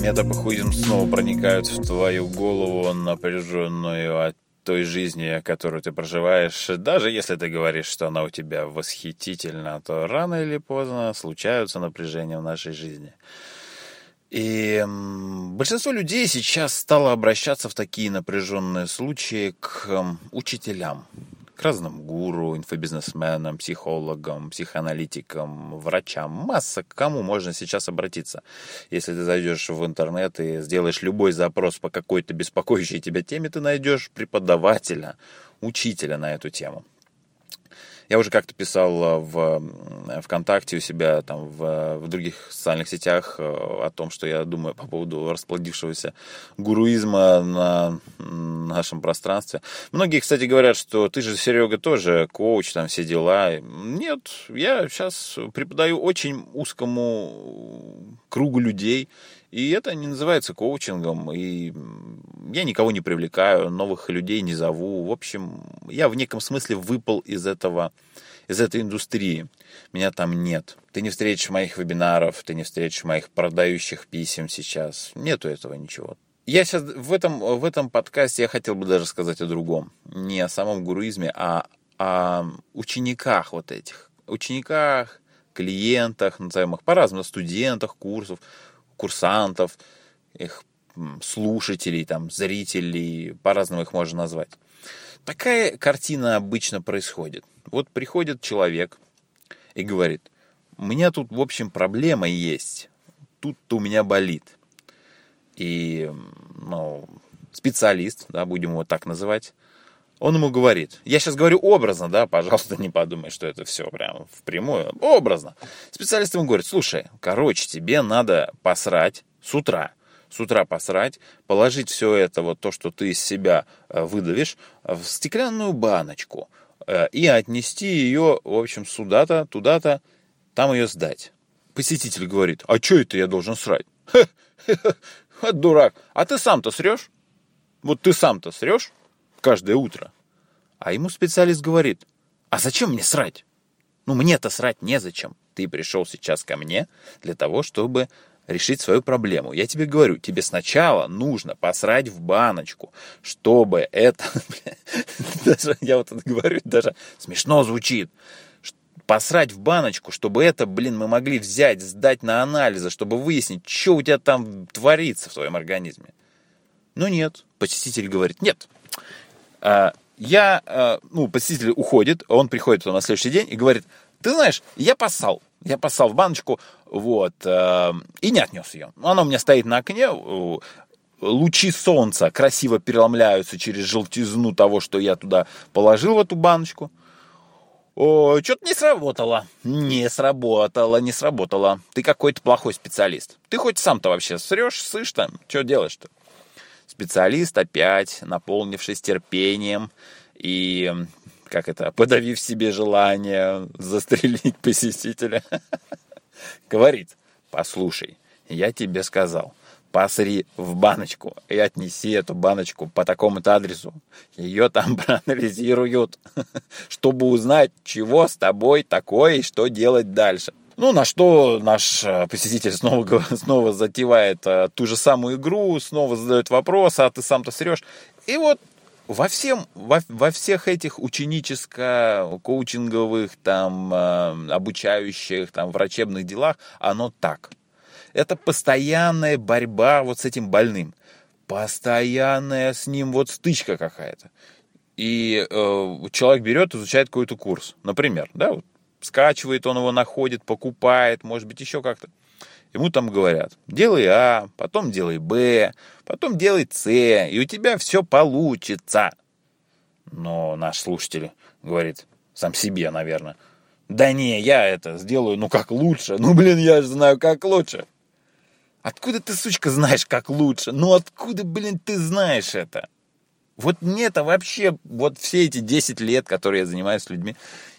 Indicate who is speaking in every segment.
Speaker 1: метапохуизм снова проникают в твою голову, напряженную от той жизни, которую ты проживаешь. Даже если ты говоришь, что она у тебя восхитительна, то рано или поздно случаются напряжения в нашей жизни. И большинство людей сейчас стало обращаться в такие напряженные случаи к учителям, к разным гуру, инфобизнесменам, психологам, психоаналитикам, врачам. Масса к кому можно сейчас обратиться. Если ты зайдешь в интернет и сделаешь любой запрос по какой-то беспокоящей тебя теме, ты найдешь преподавателя, учителя на эту тему. Я уже как-то писал в ВКонтакте у себя, там, в, в других социальных сетях э, о том, что я думаю по поводу расплодившегося гуруизма на нашем пространстве. Многие, кстати, говорят, что ты же, Серега, тоже коуч, там все дела. Нет, я сейчас преподаю очень узкому кругу людей, и это не называется коучингом, и я никого не привлекаю, новых людей не зову. В общем, я в неком смысле выпал из этого, из этой индустрии. Меня там нет. Ты не встретишь моих вебинаров, ты не встретишь моих продающих писем сейчас. Нету этого ничего. Я сейчас в этом, в этом подкасте я хотел бы даже сказать о другом. Не о самом гуруизме, а о учениках вот этих. Учениках, клиентах, назовем их по-разному, студентах, курсов, курсантов, их слушателей, там, зрителей, по-разному их можно назвать. Такая картина обычно происходит. Вот приходит человек и говорит, у меня тут, в общем, проблема есть, тут-то у меня болит. И, ну, специалист, да, будем его так называть, он ему говорит, я сейчас говорю образно, да, пожалуйста, не подумай, что это все прям впрямую, образно. Специалист ему говорит, слушай, короче, тебе надо посрать с утра, с утра посрать, положить все это, вот то, что ты из себя э, выдавишь, в стеклянную баночку э, и отнести ее, в общем, сюда-то, туда-то, там ее сдать. Посетитель говорит, а что это я должен срать? Ха, дурак, а ты сам-то срешь? Вот ты сам-то срешь? каждое утро. А ему специалист говорит, а зачем мне срать? Ну, мне-то срать незачем. Ты пришел сейчас ко мне для того, чтобы решить свою проблему. Я тебе говорю, тебе сначала нужно посрать в баночку, чтобы это... Даже, я вот это говорю, даже смешно звучит. Посрать в баночку, чтобы это, блин, мы могли взять, сдать на анализы, чтобы выяснить, что у тебя там творится в твоем организме. Ну нет, посетитель говорит, нет, а, я, а, ну, посетитель уходит, он приходит на следующий день и говорит, ты знаешь, я поссал, я поссал в баночку, вот, а, и не отнес ее. Она у меня стоит на окне, лучи солнца красиво переломляются через желтизну того, что я туда положил в эту баночку. Что-то не сработало. Не сработало, не сработало. Ты какой-то плохой специалист. Ты хоть сам-то вообще срешь, сышь там? Что делаешь-то? Специалист опять, наполнившись терпением и, как это, подавив себе желание застрелить посетителя, говорит, послушай, я тебе сказал, посри в баночку и отнеси эту баночку по такому-то адресу. Ее там проанализируют, чтобы узнать, чего с тобой такое и что делать дальше. Ну, на что наш э, посетитель снова, снова затевает э, ту же самую игру, снова задает вопрос, а ты сам-то срешь. И вот во, всем, во, во всех этих ученическо-коучинговых, там, э, обучающих, там, врачебных делах, оно так. Это постоянная борьба вот с этим больным. Постоянная с ним вот стычка какая-то. И э, человек берет, изучает какой-то курс. Например, да, вот скачивает, он его находит, покупает, может быть, еще как-то. Ему там говорят, делай А, потом делай Б, потом делай С, и у тебя все получится. Но наш слушатель говорит, сам себе, наверное, да не, я это сделаю, ну как лучше. Ну, блин, я же знаю, как лучше. Откуда ты, сучка, знаешь, как лучше? Ну, откуда, блин, ты знаешь это? Вот мне-то вообще, вот все эти 10 лет, которые я занимаюсь с людьми,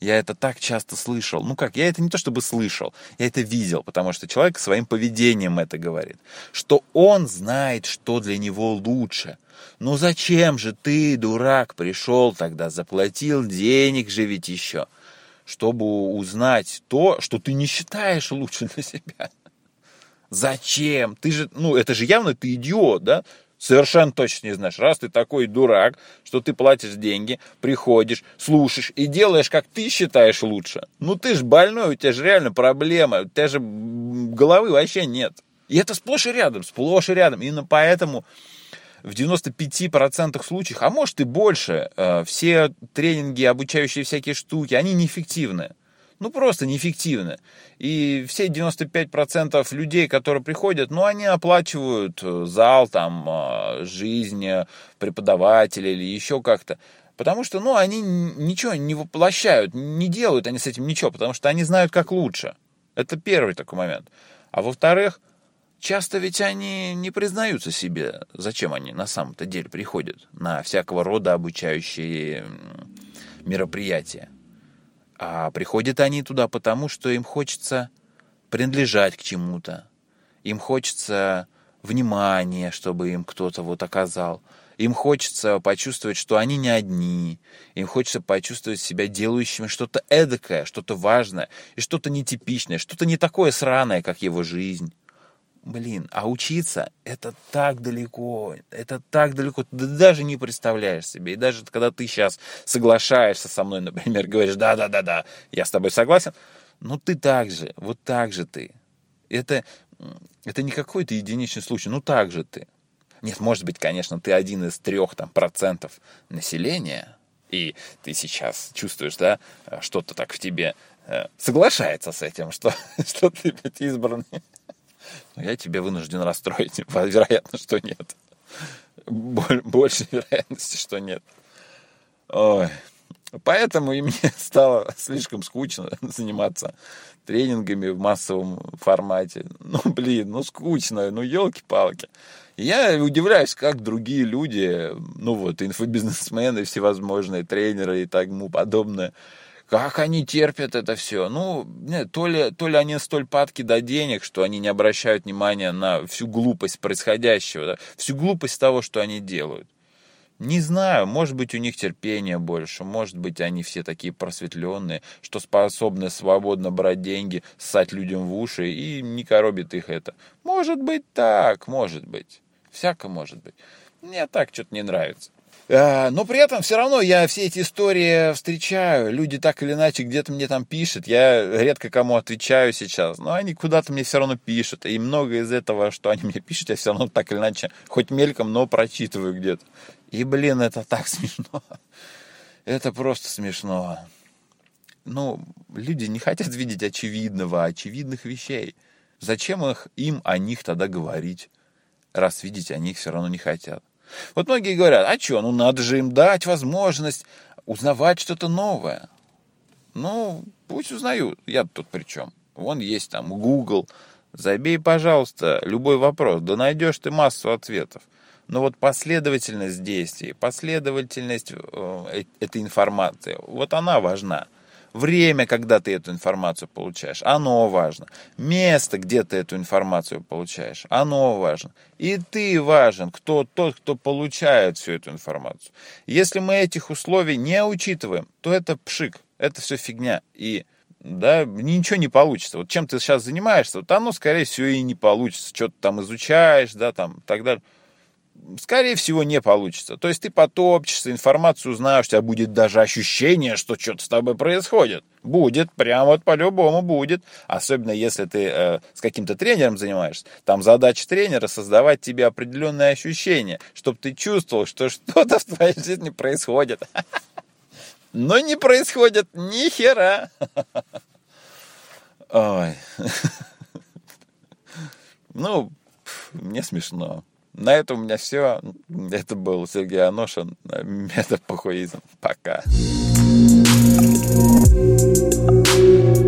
Speaker 1: я это так часто слышал. Ну как, я это не то чтобы слышал, я это видел, потому что человек своим поведением это говорит. Что он знает, что для него лучше. Ну зачем же ты, дурак, пришел тогда, заплатил денег же ведь еще, чтобы узнать то, что ты не считаешь лучше для себя. Зачем? Ты же, ну, это же явно ты идиот, да? Совершенно точно не знаешь. Раз ты такой дурак, что ты платишь деньги, приходишь, слушаешь и делаешь, как ты считаешь лучше. Ну ты же больной, у тебя же реально проблема, у тебя же головы вообще нет. И это сплошь и рядом, сплошь и рядом. Именно поэтому в 95% случаев, а может и больше, э, все тренинги, обучающие всякие штуки, они неэффективны ну, просто неэффективны. И все 95% людей, которые приходят, ну, они оплачивают э, зал, там, э, жизнь э, преподавателя или еще как-то. Потому что, ну, они ничего не воплощают, не делают они с этим ничего, потому что они знают, как лучше. Это первый такой момент. А во-вторых, часто ведь они не признаются себе, зачем они на самом-то деле приходят на всякого рода обучающие мероприятия. А приходят они туда потому, что им хочется принадлежать к чему-то. Им хочется внимания, чтобы им кто-то вот оказал. Им хочется почувствовать, что они не одни. Им хочется почувствовать себя делающими что-то эдакое, что-то важное и что-то нетипичное, что-то не такое сраное, как его жизнь. Блин, а учиться это так далеко, это так далеко, ты даже не представляешь себе. И даже когда ты сейчас соглашаешься со мной, например, говоришь, да-да-да-да, я с тобой согласен, ну ты так же, вот так же ты. Это, это не какой-то единичный случай, ну так же ты. Нет, может быть, конечно, ты один из трех там, процентов населения, и ты сейчас чувствуешь, да, что-то так в тебе э, соглашается с этим, что, что ты избранный. Но я тебя вынужден расстроить. Вероятно, что нет. Больше вероятности, что нет. Ой. Поэтому и мне стало слишком скучно заниматься тренингами в массовом формате. Ну, блин, ну скучно, ну елки-палки. Я удивляюсь, как другие люди, ну вот, инфобизнесмены, всевозможные тренеры и тому подобное, как они терпят это все? Ну, нет, то ли, то ли они столь падки до денег, что они не обращают внимания на всю глупость происходящего, да? всю глупость того, что они делают. Не знаю, может быть, у них терпения больше, может быть, они все такие просветленные, что способны свободно брать деньги, ссать людям в уши, и не коробит их это. Может быть так, может быть. Всяко может быть. Мне так что-то не нравится. Э, но при этом все равно я все эти истории встречаю. Люди так или иначе где-то мне там пишут. Я редко кому отвечаю сейчас. Но они куда-то мне все равно пишут. И много из этого, что они мне пишут, я все равно так или иначе, хоть мельком, но прочитываю где-то. И, блин, это так смешно. Это просто смешно. Ну, люди не хотят видеть очевидного, очевидных вещей. Зачем их, им о них тогда говорить, раз видеть они их все равно не хотят? Вот многие говорят, а что, ну надо же им дать возможность узнавать что-то новое. Ну, пусть узнают, я тут при чем. Вон есть там Google, забей, пожалуйста, любой вопрос, да найдешь ты массу ответов. Но вот последовательность действий, последовательность э, э этой информации, вот она важна. Время, когда ты эту информацию получаешь, оно важно. Место, где ты эту информацию получаешь, оно важно. И ты важен, кто тот, кто получает всю эту информацию. Если мы этих условий не учитываем, то это пшик, это все фигня. И да, ничего не получится. Вот чем ты сейчас занимаешься, вот оно, скорее всего, и не получится. Что ты там изучаешь, да, там, и так далее скорее всего, не получится. То есть ты потопчешься, информацию узнаешь, у тебя будет даже ощущение, что что-то с тобой происходит. Будет, прям вот по-любому будет. Особенно если ты э, с каким-то тренером занимаешься. Там задача тренера создавать тебе определенные ощущения, чтобы ты чувствовал, что что-то в твоей жизни происходит. Но не происходит ни хера. Ой. Ну, мне смешно. На этом у меня все. Это был Сергей Аношин. Метапохуизм. Пока. Пока.